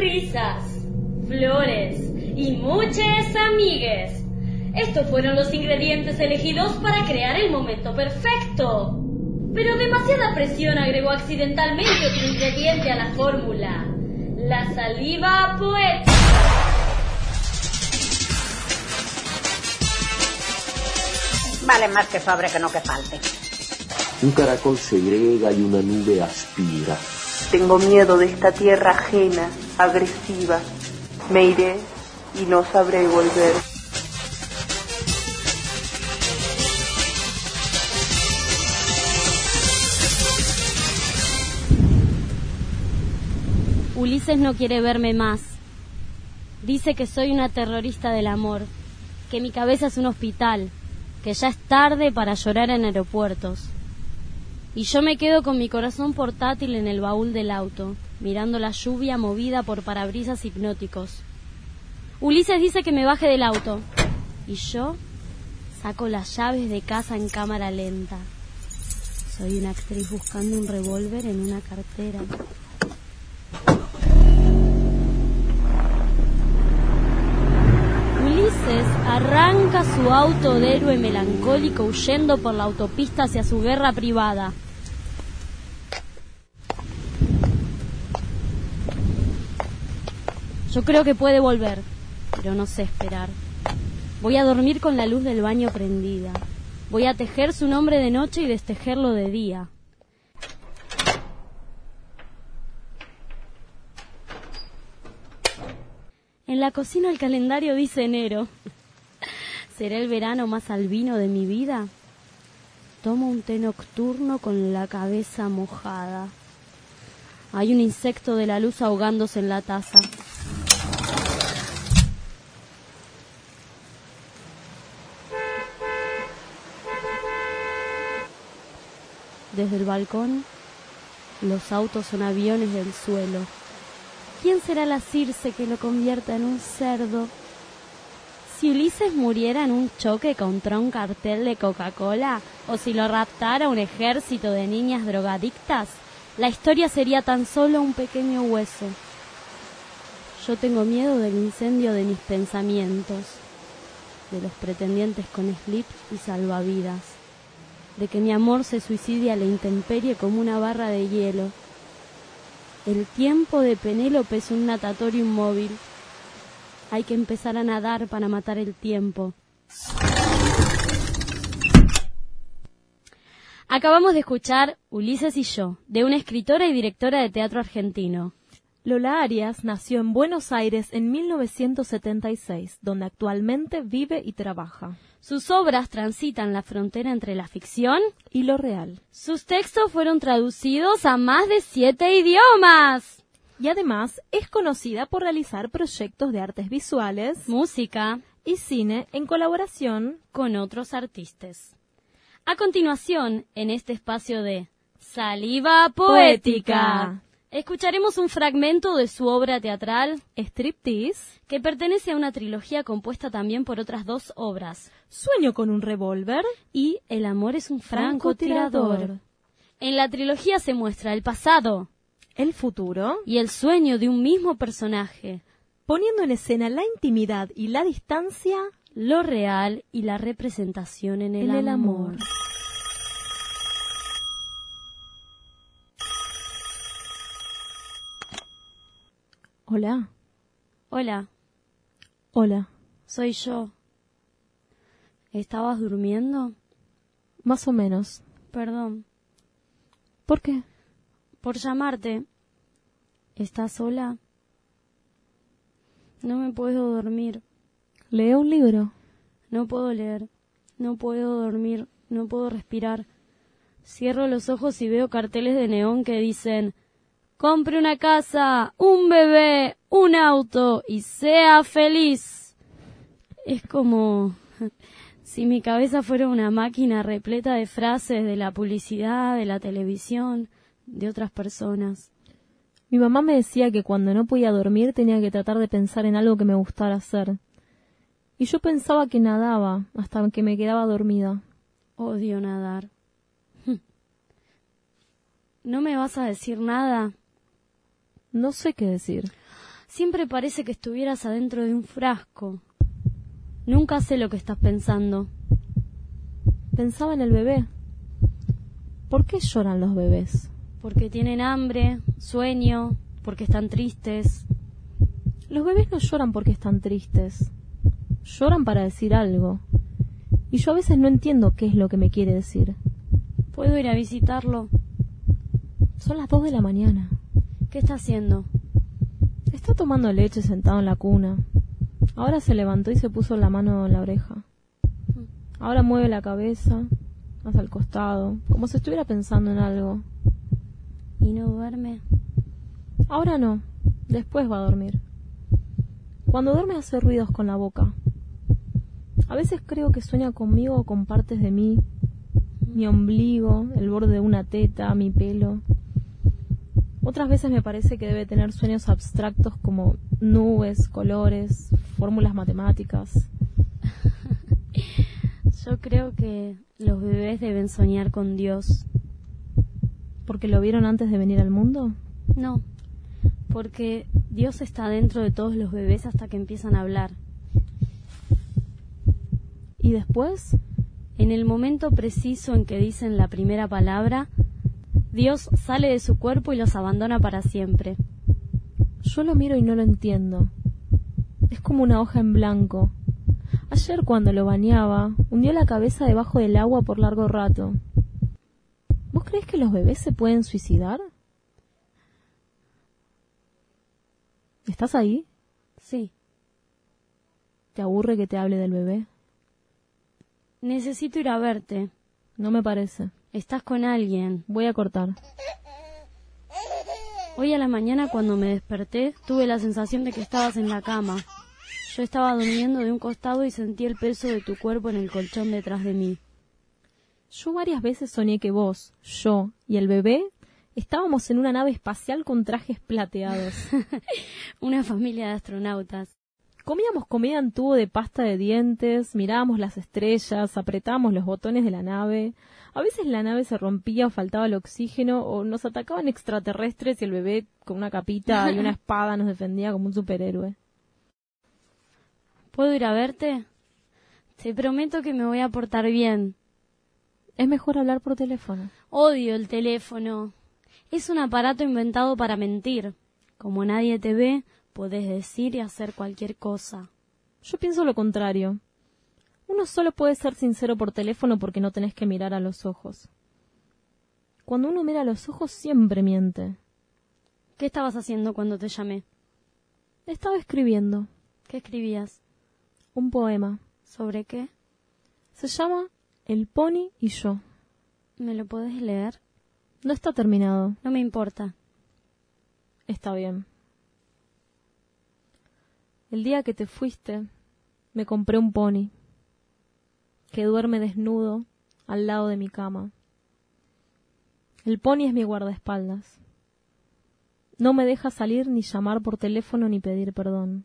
risas, flores y muchas amigues. Estos fueron los ingredientes elegidos para crear el momento perfecto. Pero demasiada presión agregó accidentalmente otro ingrediente a la fórmula. La saliva poética. Vale más que sobre que no que falte. Un caracol segrega y una nube aspira. Tengo miedo de esta tierra ajena, agresiva. Me iré y no sabré volver. Ulises no quiere verme más. Dice que soy una terrorista del amor, que mi cabeza es un hospital, que ya es tarde para llorar en aeropuertos. Y yo me quedo con mi corazón portátil en el baúl del auto, mirando la lluvia movida por parabrisas hipnóticos. Ulises dice que me baje del auto. Y yo saco las llaves de casa en cámara lenta. Soy una actriz buscando un revólver en una cartera. Arranca su auto de héroe melancólico huyendo por la autopista hacia su guerra privada. Yo creo que puede volver, pero no sé esperar. Voy a dormir con la luz del baño prendida. Voy a tejer su nombre de noche y destejerlo de día. En la cocina el calendario dice enero. ¿Será el verano más albino de mi vida? Tomo un té nocturno con la cabeza mojada. Hay un insecto de la luz ahogándose en la taza. Desde el balcón, los autos son aviones del suelo. ¿Quién será la Circe que lo convierta en un cerdo? Si Ulises muriera en un choque contra un cartel de Coca-Cola o si lo raptara un ejército de niñas drogadictas, la historia sería tan solo un pequeño hueso. Yo tengo miedo del incendio de mis pensamientos, de los pretendientes con slips y salvavidas, de que mi amor se suicide a la intemperie como una barra de hielo. El tiempo de Penélope es un natatorio inmóvil. Hay que empezar a nadar para matar el tiempo. Acabamos de escuchar Ulises y yo, de una escritora y directora de teatro argentino. Lola Arias nació en Buenos Aires en 1976, donde actualmente vive y trabaja. Sus obras transitan la frontera entre la ficción y lo real. Sus textos fueron traducidos a más de siete idiomas. Y además es conocida por realizar proyectos de artes visuales, música y cine en colaboración con otros artistas. A continuación, en este espacio de Saliva Poética, escucharemos un fragmento de su obra teatral Striptease, que pertenece a una trilogía compuesta también por otras dos obras, Sueño con un revólver. Y El amor es un francotirador. En la trilogía se muestra el pasado, el futuro. Y el sueño de un mismo personaje, poniendo en escena la intimidad y la distancia, lo real y la representación en el, en el amor. Hola. Hola. Hola. Soy yo. ¿Estabas durmiendo? Más o menos. Perdón. ¿Por qué? Por llamarte. ¿Estás sola? No me puedo dormir. Leo un libro. No puedo leer. No puedo dormir. No puedo respirar. Cierro los ojos y veo carteles de neón que dicen compre una casa, un bebé, un auto y sea feliz. Es como si mi cabeza fuera una máquina repleta de frases de la publicidad, de la televisión, de otras personas. Mi mamá me decía que cuando no podía dormir tenía que tratar de pensar en algo que me gustara hacer. Y yo pensaba que nadaba hasta que me quedaba dormida. Odio nadar. ¿No me vas a decir nada? No sé qué decir. Siempre parece que estuvieras adentro de un frasco. Nunca sé lo que estás pensando. Pensaba en el bebé. ¿Por qué lloran los bebés? Porque tienen hambre, sueño, porque están tristes. Los bebés no lloran porque están tristes. Lloran para decir algo. Y yo a veces no entiendo qué es lo que me quiere decir. ¿Puedo ir a visitarlo? Son las dos de la mañana. ¿Qué está haciendo? Está tomando leche sentado en la cuna. Ahora se levantó y se puso la mano en la oreja. Ahora mueve la cabeza hacia el costado, como si estuviera pensando en algo. ¿Y no duerme? Ahora no, después va a dormir. Cuando duerme hace ruidos con la boca. A veces creo que sueña conmigo o con partes de mí, mi ombligo, el borde de una teta, mi pelo. Otras veces me parece que debe tener sueños abstractos como nubes, colores, fórmulas matemáticas. Yo creo que los bebés deben soñar con Dios. ¿Porque lo vieron antes de venir al mundo? No, porque Dios está dentro de todos los bebés hasta que empiezan a hablar. ¿Y después? En el momento preciso en que dicen la primera palabra, Dios sale de su cuerpo y los abandona para siempre. Yo lo miro y no lo entiendo. Es como una hoja en blanco. Ayer cuando lo bañaba, hundió la cabeza debajo del agua por largo rato. ¿Vos crees que los bebés se pueden suicidar? ¿Estás ahí? Sí. ¿Te aburre que te hable del bebé? Necesito ir a verte. No me parece. Estás con alguien. Voy a cortar. Hoy a la mañana cuando me desperté tuve la sensación de que estabas en la cama. Yo estaba durmiendo de un costado y sentí el peso de tu cuerpo en el colchón detrás de mí. Yo varias veces soñé que vos, yo y el bebé estábamos en una nave espacial con trajes plateados. una familia de astronautas. Comíamos comida en tubo de pasta de dientes, mirábamos las estrellas, apretábamos los botones de la nave. A veces la nave se rompía o faltaba el oxígeno o nos atacaban extraterrestres y el bebé con una capita y una espada nos defendía como un superhéroe. ¿Puedo ir a verte? Te prometo que me voy a portar bien. Es mejor hablar por teléfono. Odio el teléfono. Es un aparato inventado para mentir. Como nadie te ve, Puedes decir y hacer cualquier cosa. Yo pienso lo contrario. Uno solo puede ser sincero por teléfono porque no tenés que mirar a los ojos. Cuando uno mira a los ojos siempre miente. ¿Qué estabas haciendo cuando te llamé? Estaba escribiendo. ¿Qué escribías? Un poema. ¿Sobre qué? Se llama El pony y yo. ¿Me lo puedes leer? No está terminado. No me importa. Está bien. El día que te fuiste, me compré un pony que duerme desnudo al lado de mi cama. El pony es mi guardaespaldas. No me deja salir ni llamar por teléfono ni pedir perdón.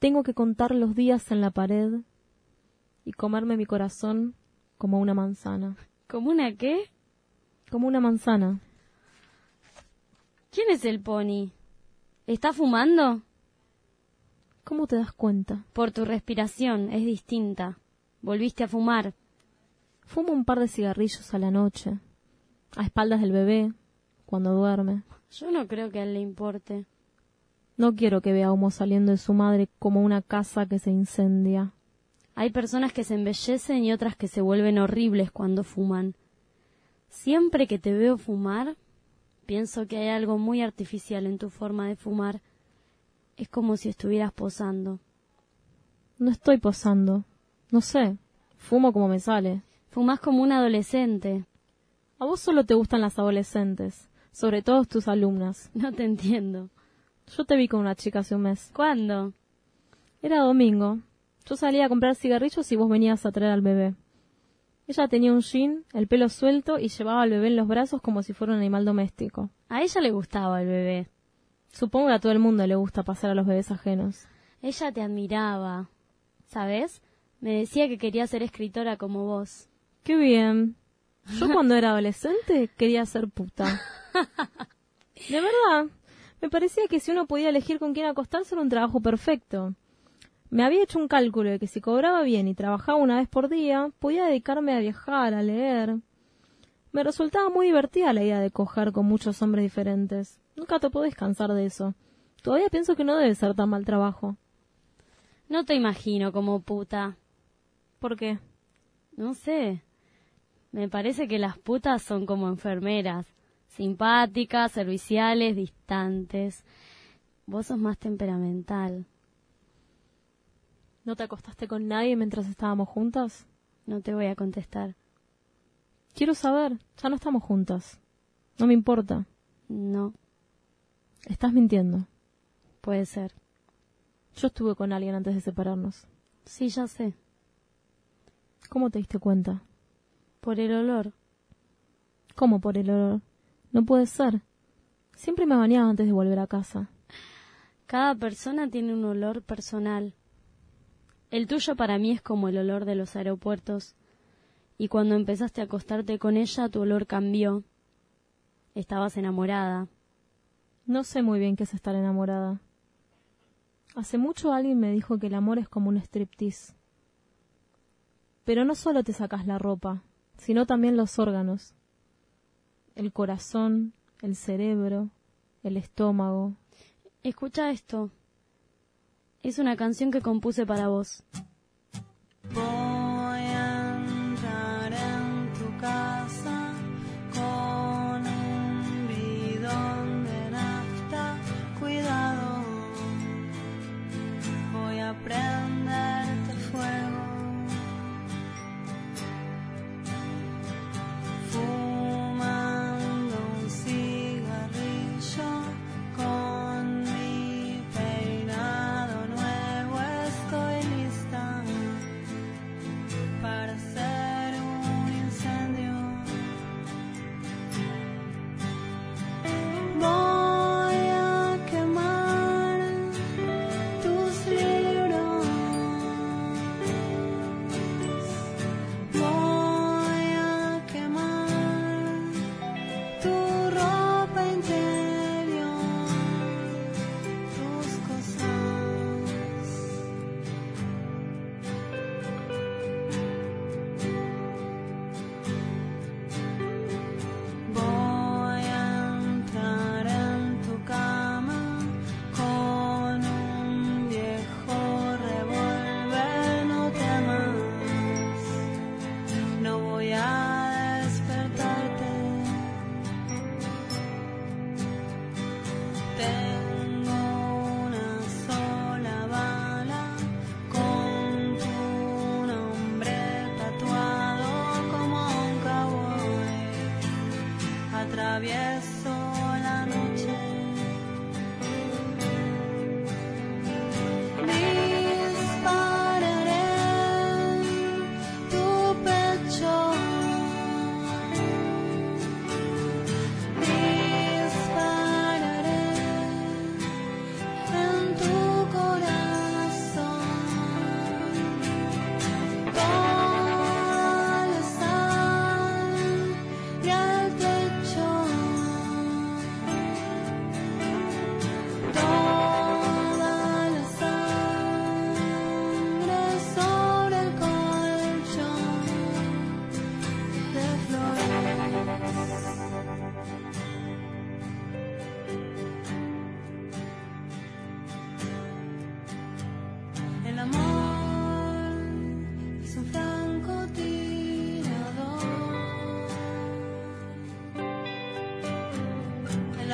Tengo que contar los días en la pared y comerme mi corazón como una manzana. ¿Como una qué? Como una manzana. ¿Quién es el pony? ¿Está fumando? ¿Cómo te das cuenta? Por tu respiración, es distinta. Volviste a fumar. Fumo un par de cigarrillos a la noche, a espaldas del bebé, cuando duerme. Yo no creo que a él le importe. No quiero que vea humo saliendo de su madre como una casa que se incendia. Hay personas que se embellecen y otras que se vuelven horribles cuando fuman. Siempre que te veo fumar, pienso que hay algo muy artificial en tu forma de fumar. Es como si estuvieras posando. No estoy posando. No sé. Fumo como me sale. Fumas como un adolescente. A vos solo te gustan las adolescentes, sobre todo tus alumnas. No te entiendo. Yo te vi con una chica hace un mes. ¿Cuándo? Era domingo. Yo salía a comprar cigarrillos y vos venías a traer al bebé. Ella tenía un jean, el pelo suelto y llevaba al bebé en los brazos como si fuera un animal doméstico. A ella le gustaba el bebé. Supongo que a todo el mundo le gusta pasar a los bebés ajenos. Ella te admiraba. ¿Sabes? Me decía que quería ser escritora como vos. Qué bien. Yo cuando era adolescente quería ser puta. De verdad. Me parecía que si uno podía elegir con quién acostarse era un trabajo perfecto. Me había hecho un cálculo de que si cobraba bien y trabajaba una vez por día, podía dedicarme a viajar, a leer. Me resultaba muy divertida la idea de coger con muchos hombres diferentes. Nunca te puedo descansar de eso. Todavía pienso que no debe ser tan mal trabajo. No te imagino como puta. ¿Por qué? No sé. Me parece que las putas son como enfermeras. Simpáticas, serviciales, distantes. Vos sos más temperamental. ¿No te acostaste con nadie mientras estábamos juntas? No te voy a contestar. Quiero saber. Ya no estamos juntas. No me importa. No, Estás mintiendo. puede ser. Yo estuve con alguien antes de separarnos. Sí, ya sé. ¿Cómo te diste cuenta? Por el olor. ¿Cómo por el olor? No puede ser. Siempre me bañaba antes de volver a casa. Cada persona tiene un olor personal. El tuyo para mí es como el olor de los aeropuertos. Y cuando empezaste a acostarte con ella, tu olor cambió. Estabas enamorada. No sé muy bien qué es estar enamorada. Hace mucho alguien me dijo que el amor es como un striptease. Pero no solo te sacas la ropa, sino también los órganos. El corazón, el cerebro, el estómago. Escucha esto. Es una canción que compuse para vos.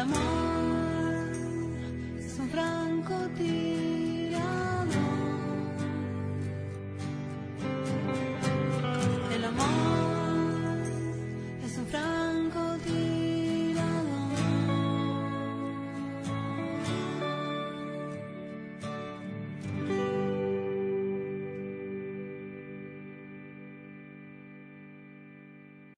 Amor